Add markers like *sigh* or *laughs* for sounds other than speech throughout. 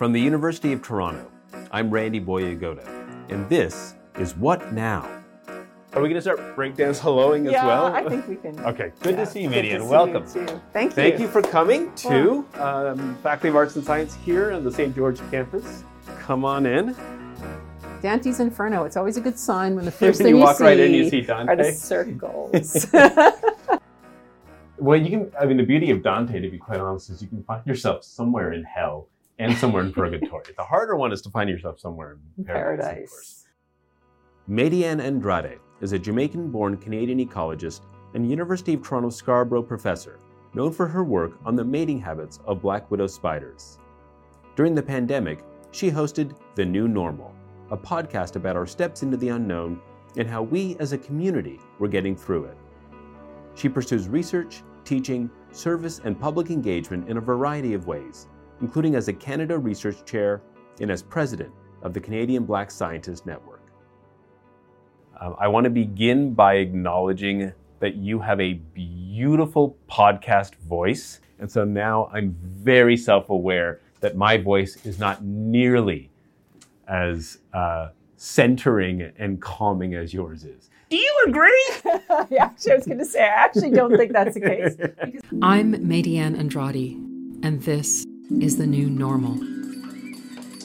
From the University of Toronto, I'm Randy Boyagoda, and this is What Now? Are we going to start breakdance helloing as yeah, well? I think we can. Okay, good yeah, to see you, good to and see welcome. you too. Thank you. Thank you for coming to um, Faculty of Arts and Science here on the St. George campus. Come on in. Dante's Inferno. It's always a good sign when the *laughs* first you thing you walk see, right in, you see are the circles. *laughs* *laughs* Well, you can. I mean, the beauty of Dante, to be quite honest, is you can find yourself somewhere in hell and somewhere in *laughs* purgatory. The harder one is to find yourself somewhere in paradise. Of course. Paradise. Maydianne Andrade is a Jamaican-born Canadian ecologist and University of Toronto Scarborough professor, known for her work on the mating habits of black widow spiders. During the pandemic, she hosted The New Normal, a podcast about our steps into the unknown and how we as a community were getting through it. She pursues research, teaching, service, and public engagement in a variety of ways, including as a Canada Research Chair and as president of the Canadian Black Scientist Network. Um, I want to begin by acknowledging that you have a beautiful podcast voice. And so now I'm very self aware that my voice is not nearly as uh, centering and calming as yours is. Do you agree? *laughs* yeah, actually, I was going to say, I actually don't think that's the case. *laughs* I'm Maydianne Andrade, and this is the new normal.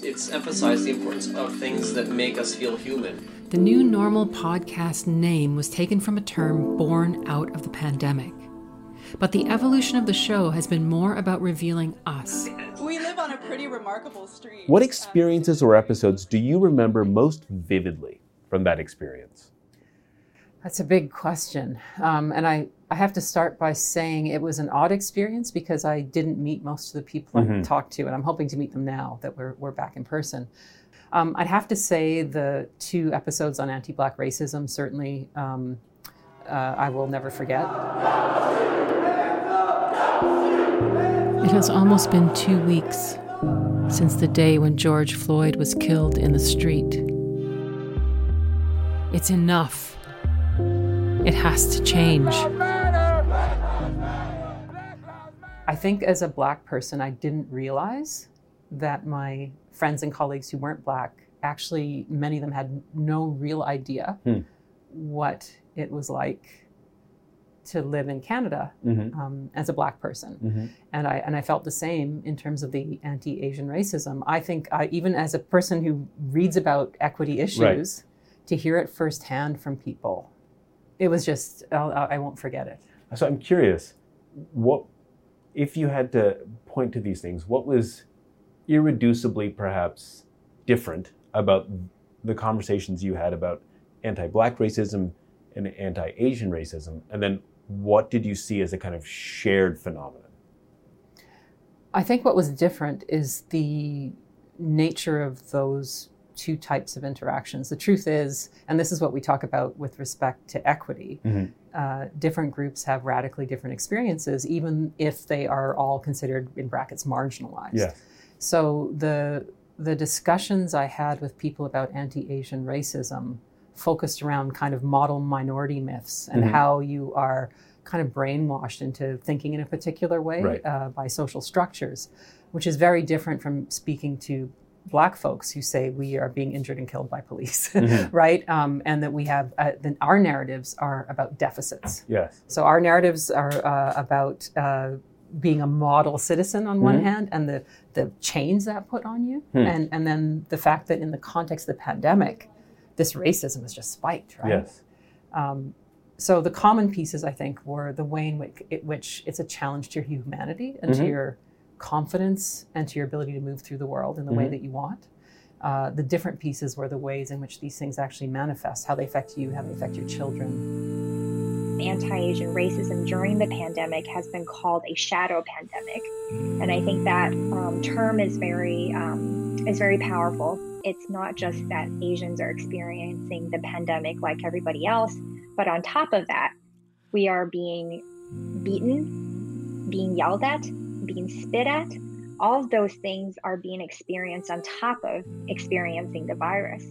It's emphasized the importance of things that make us feel human. The new normal podcast name was taken from a term born out of the pandemic. But the evolution of the show has been more about revealing us. We live on a pretty remarkable street. What experiences or episodes do you remember most vividly from that experience? That's a big question. Um, and I, I have to start by saying it was an odd experience because I didn't meet most of the people I talked to, and I'm hoping to meet them now that we're, we're back in person. Um, I'd have to say the two episodes on anti black racism certainly um, uh, I will never forget. It has almost been two weeks since the day when George Floyd was killed in the street. It's enough. It has to change. I think as a black person, I didn't realize that my friends and colleagues who weren't black actually, many of them had no real idea Hmm. what it was like to live in Canada Mm-hmm. um, as a black person. Mm-hmm. And I, and I felt the same in terms of the anti Asian racism. I think, I, even as a person who reads about equity issues, to hear it firsthand from people, it was just, I'll, I won't forget it. So I'm curious, what if you had to point to these things? What was irreducibly perhaps different about the conversations you had about anti-black racism and anti-Asian racism, and then what did you see as a kind of shared phenomenon? I think what was different is the nature of those two types of interactions. The truth is, and this is what we talk about with respect to equity, Mhm. uh, different groups have radically different experiences, even if they are all considered, in brackets, marginalized. Yeah. So the the discussions I had with people about anti-Asian racism focused around kind of model minority myths and Mhm. how you are kind of brainwashed into thinking in a particular way Right. uh, by social structures, which is very different from speaking to black folks who say we are being injured and killed by police, *laughs* Mhm. right? Um, and that we have uh, then our narratives are about deficits. Yes. So our narratives are uh, about uh, being a model citizen on one Mhm. hand, and the the chains that put on you, Hmm. and and then the fact that in the context of the pandemic, this racism has just spiked, right? Yes. Um, so the common pieces, I think, were the way in which, it, which it's a challenge to your humanity and Mhm. to your confidence and to your ability to move through the world in the way Mhm. that you want. Uh, the different pieces were the ways in which these things actually manifest, how they affect you, how they affect your children. anti-Asian racism during the pandemic has been called a shadow pandemic, and I think that um, term is very um, is very powerful. It's not just that Asians are experiencing the pandemic like everybody else, but on top of that, we are being beaten, being yelled at, being spit at. All of those things are being experienced on top of experiencing the virus.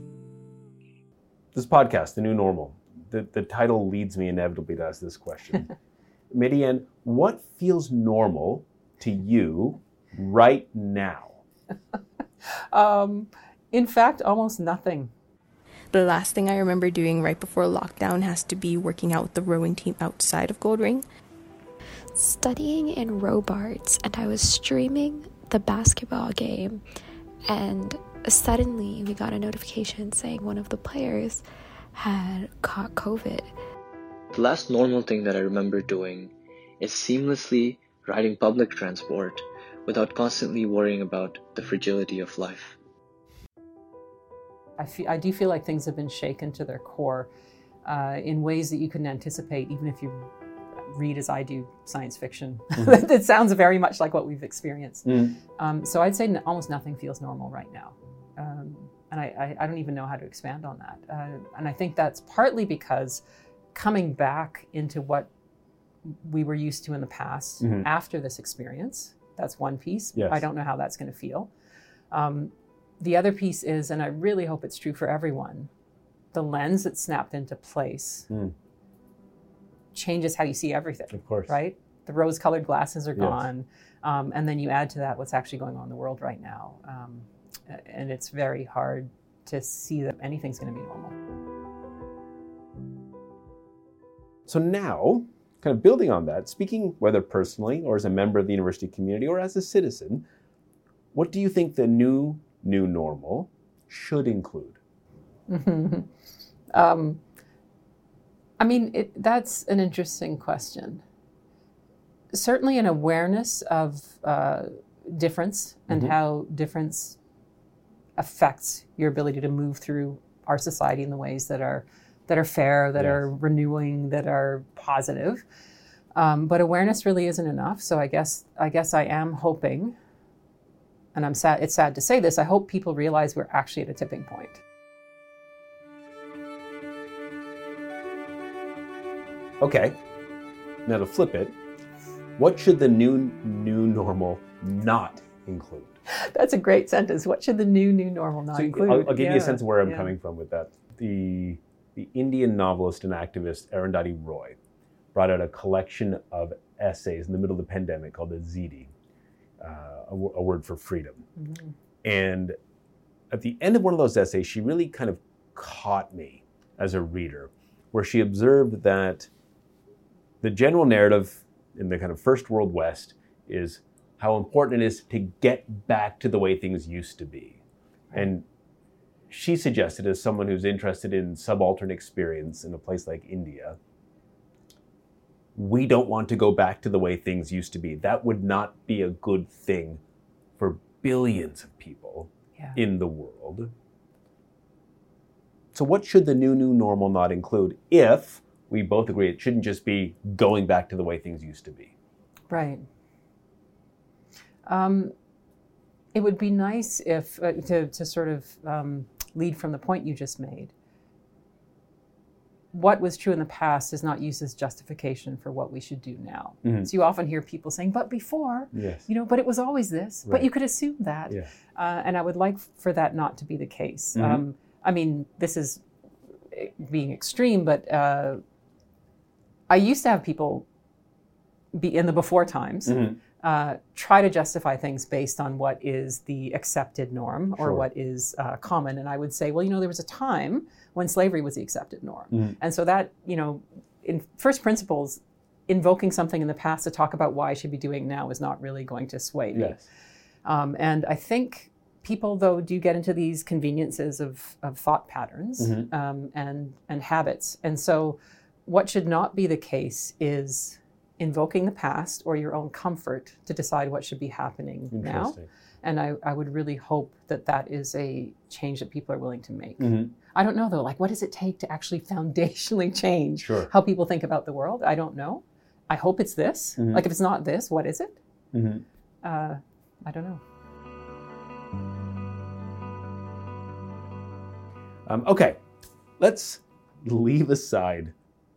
This podcast, The New Normal, the, the title leads me inevitably to ask this question. *laughs* Maydianne, what feels normal to you right now? *laughs* um, in fact, almost nothing. The last thing I remember doing right before lockdown has to be working out with the rowing team outside of Goldring. Studying in Robarts, and I was streaming the basketball game, and suddenly we got a notification saying one of the players had caught COVID. The last normal thing that I remember doing is seamlessly riding public transport without constantly worrying about the fragility of life. I, feel, I do feel like things have been shaken to their core uh, in ways that you couldn't anticipate, even if you read as I do science fiction. Mm-hmm. *laughs* it sounds very much like what we've experienced. Mm. Um, so I'd say n- almost nothing feels normal right now. Um, and I, I, I, don't even know how to expand on that. Uh, and I think that's partly because coming back into what we were used to in the past mm-hmm. after this experience, that's one piece. Yes. I don't know how that's going to feel. Um, the other piece is, and I really hope it's true for everyone, the lens that snapped into place mm. Changes how you see everything. Of course. Right? The rose colored glasses are yes. gone. Um, and then you add to that what's actually going on in the world right now. Um, and it's very hard to see that anything's going to be normal. So now, kind of building on that, speaking whether personally or as a member of the university community or as a citizen, what do you think the new new normal should include? *laughs* um, I mean, it, that's an interesting question. Certainly, an awareness of uh, difference and mm-hmm. how difference affects your ability to move through our society in the ways that are that are fair, that yes. are renewing, that are positive. Um, but awareness really isn't enough. So I guess I guess I am hoping, and I'm sad. It's sad to say this. I hope people realize we're actually at a tipping point. Okay. Now to flip it, what should the new new normal not include? That's a great sentence. What should the new new normal not so include? I'll, I'll give yeah. you a sense of where I'm yeah. coming from with that. The the Indian novelist and activist Arundhati Roy brought out a collection of essays in the middle of the pandemic called the Azadi, uh, a, w- a word for freedom. Mm-hmm. And at the end of one of those essays, she really kind of caught me as a reader, where she observed that the general narrative in the kind of first world West is how important it is to get back to the way things used to be. And she suggested, as someone who's interested in subaltern experience in a place like India, we don't want to go back to the way things used to be. That would not be a good thing for billions of people yeah. in the world. So, what should the new, new normal not include if we both agree it shouldn't just be going back to the way things used to be? Right. Um, it would be nice if, uh, to, to sort of um, lead from the point you just made, what was true in the past is not used as justification for what we should do now. Mm-hmm. So you often hear people saying, "But before, yes. you know, but it was always this." Right. But you could assume that, yeah. uh, and I would like for that not to be the case. Mm-hmm. Um, I mean, this is eh, being extreme, but uh, I used to have people be in the before times. Mm-hmm uh, try to justify things based on what is the accepted norm or sure. what is uh, common. And I would say, well, you know, there was a time when slavery was the accepted norm. Mm. And so that, you know, in first principles, invoking something in the past to talk about why I should be doing now is not really going to sway me. Yes. Um, and I think people, though, do get into these conveniences of, of thought patterns mm-hmm. um, and, and habits. And so what should not be the case is invoking the past or your own comfort to decide what should be happening now. And I, I would really hope that that is a change that people are willing to make. Mm-hmm. I don't know though, like what does it take to actually foundationally *laughs* change sure. how people think about the world? I don't know. I hope it's this. Mm-hmm. Like if it's not this, what is it? Mm-hmm. Uh, I don't know. Um, okay, let's leave aside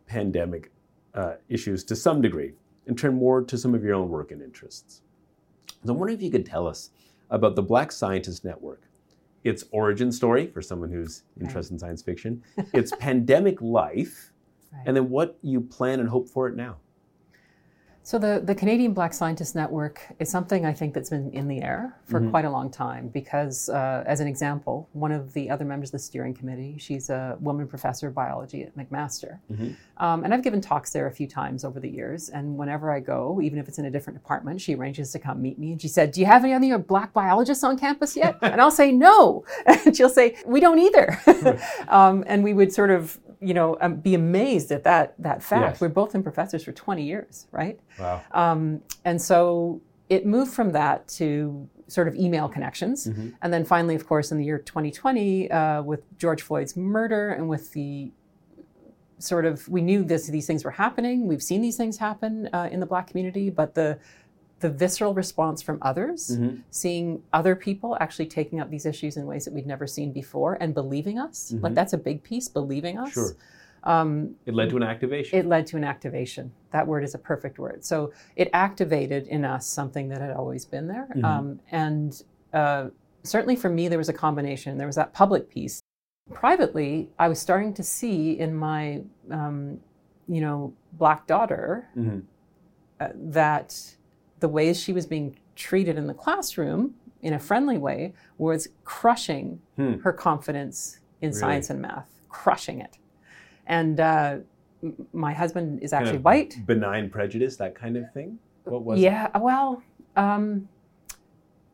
pandemic uh, issues to some degree and turn more to some of your own work and interests. So I'm wondering if you could tell us about the Black Scientist Network, its origin story for someone who's interested right. in science fiction, *laughs* its pandemic life, right. and then what you plan and hope for it now. So the, the Canadian Black Scientist Network is something I think that's been in the air for Mhm. quite a long time because, uh, as an example, one of the other members of the steering committee, she's a woman professor of biology at McMaster. Mhm. Um, and I've given talks there a few times over the years. And whenever I go, even if it's in a different department, she arranges to come meet me. And she said, Do you have any other black biologists on campus yet? *laughs* and I'll say, No. *laughs* And she'll say, We don't either. *laughs* um, and we would sort of, you know, um, be amazed at that, that fact. Yes. We've both been professors for 20 years, right? Wow. Um, and so it moved from that to sort of email connections. Mhm. And then finally, of course, in the year 2020, uh, with George Floyd's murder and with the sort of, we knew this, these things were happening. We've seen these things happen uh, in the Black community, but the the visceral response from others, Mhm. seeing other people actually taking up these issues in ways that we'd never seen before and believing us, like Mhm. that's a big piece, believing us. Sure. Um, It led to an activation. it led to an activation. That word is a perfect word. So it activated in us something that had always been there. Mhm. Um, and uh, certainly for me, there was a combination. There was that public piece. Privately, I was starting to see in my, um, you know, black daughter Mhm. uh, that the ways she was being treated in the classroom in a friendly way was crushing Hmm. her confidence in Really? science and math, crushing it. And uh, my husband is Kind actually of white. Benign prejudice, that kind of thing. What was it? Yeah, well, um,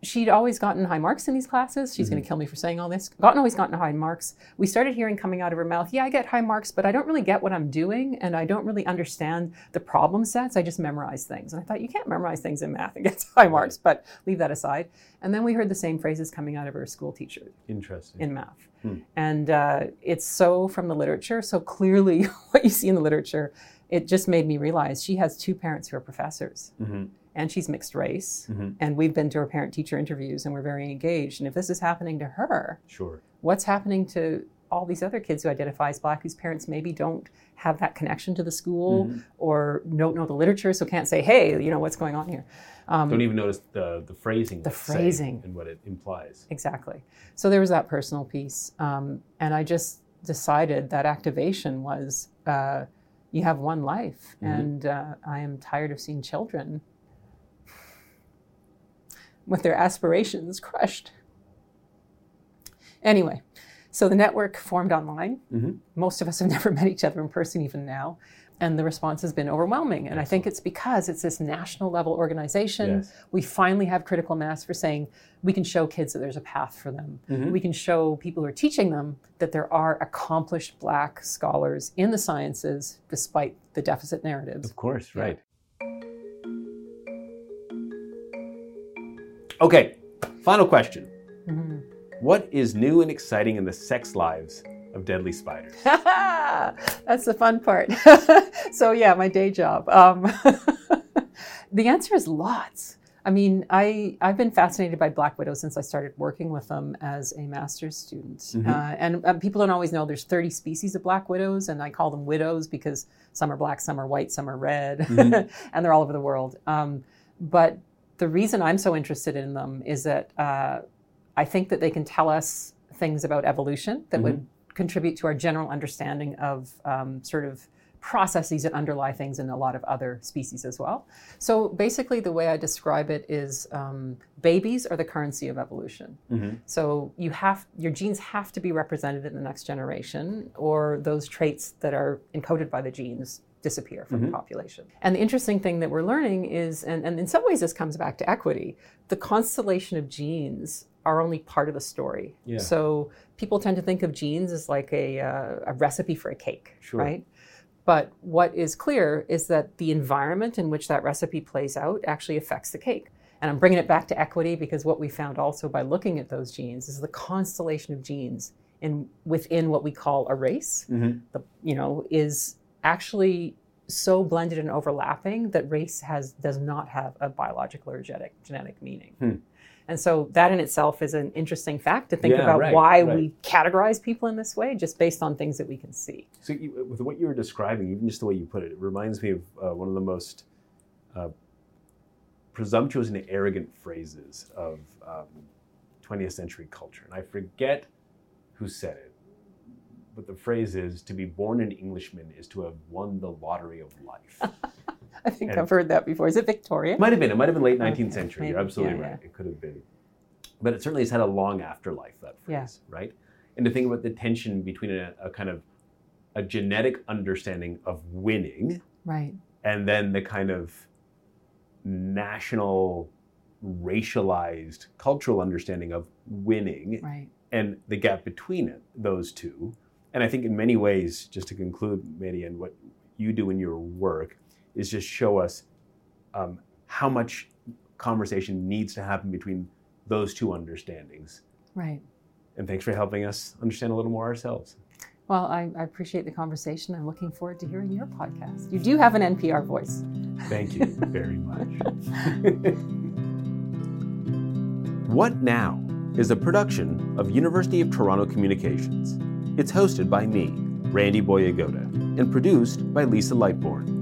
she'd always gotten high marks in these classes. She's going Mhm. to kill me for saying all this. Gotten always gotten high marks. We started hearing coming out of her mouth, "Yeah, I get high marks, but I don't really get what I'm doing, and I don't really understand the problem sets. I just memorize things." And I thought, you can't memorize things in math and get *laughs* high marks, but leave that aside. And then we heard the same phrases coming out of her school teacher Interesting. in math. Hmm. And uh, it's so from the literature, so clearly *laughs* what you see in the literature, it just made me realize she has two parents who are professors Mhm. And she's mixed race. Mhm. And we've been to her parent teacher interviews and we're very engaged. And if this is happening to her, Sure. what's happening to all these other kids who identify as black whose parents maybe don't have that connection to the school Mhm. or don't know the literature, so can't say, hey, you know, what's going on here? Um, Don't even notice the the phrasing. The phrasing. and what it implies. Exactly. So there was that personal piece. Um, and I just decided that activation was uh, you have one life. Mhm. And uh, I am tired of seeing children with their aspirations crushed. Anyway, so the network formed online. Mhm. Most of us have *laughs* never met each other in person, even now. And the response has been overwhelming. And I think it's because it's this national level organization. Yes. We finally have critical mass for saying we can show kids that there's a path for them. Mhm. We can show people who are teaching them that there are accomplished black scholars in the sciences despite the deficit narratives. Of course, right. Okay, final question. Mhm. What is new and exciting in the sex lives of deadly spiders? *laughs* That's the fun part. *laughs* so yeah, my day job. Um, *laughs* the answer is lots. I mean, I I've been fascinated by black widows since I started working with them as a master's student. Mhm. Uh, and uh, people don't always know there's 30 species of black widows, and I call them widows because some are black, some are white, some are red, Mhm. and they're all over the world. Um, but the reason I'm so interested in them is that uh, I think that they can tell us things about evolution that would contribute to our general understanding of um, sort of processes that underlie things in a lot of other species as well. So basically, the way I describe it is um, babies are the currency of evolution. Mhm. So you have your genes have to be represented in the next generation, or those traits that are encoded by the genes disappear from Mhm. the population. And the interesting thing that we're learning is, and, and in some ways this comes back to equity, the constellation of genes are only part of the story. Yeah. So people tend to think of genes as like a, uh, a recipe for a cake, Sure. right? But what is clear is that the environment in which that recipe plays out actually affects the cake. And I'm bringing it back to equity because what we found also by looking at those genes is the constellation of genes in within what we call a race, Mhm. the, you know, is actually so blended and overlapping that race has does not have a biological or genetic genetic meaning. Hmm. And so that in itself is an interesting fact to think Yeah, about right, why right. we categorize people in this way, just based on things that we can see. So, you, with what you were describing, even just the way you put it, it reminds me of uh, one of the most uh, presumptuous and arrogant phrases of um, 20th century culture. And I forget who said it, but the phrase is to be born an Englishman is to have won the lottery of life. *laughs* I think And- I've heard that before. Is it Victoria? It might have been. It might have been late Okay, 19th century. You're absolutely Yeah, right. yeah. It could have been. But it certainly has had a long afterlife, that Yeah. phrase, right? And to think about the tension between a, a kind of a genetic understanding of winning Right. and then the kind of national, racialized, cultural understanding of winning Right. and the gap between it, those two. And I think in many ways, just to conclude, Mary, and what you do in your work is just show us um, how much conversation needs to happen between those two understandings. Right. And thanks for helping us understand a little more ourselves. Well, I, I appreciate the conversation. I'm looking forward to hearing your podcast. You do have an NPR voice. Thank you *laughs* very much. what Now is a production of University of Toronto Communications. It's hosted by me, Randy Boyagoda, and produced by Lisa Lightbourne.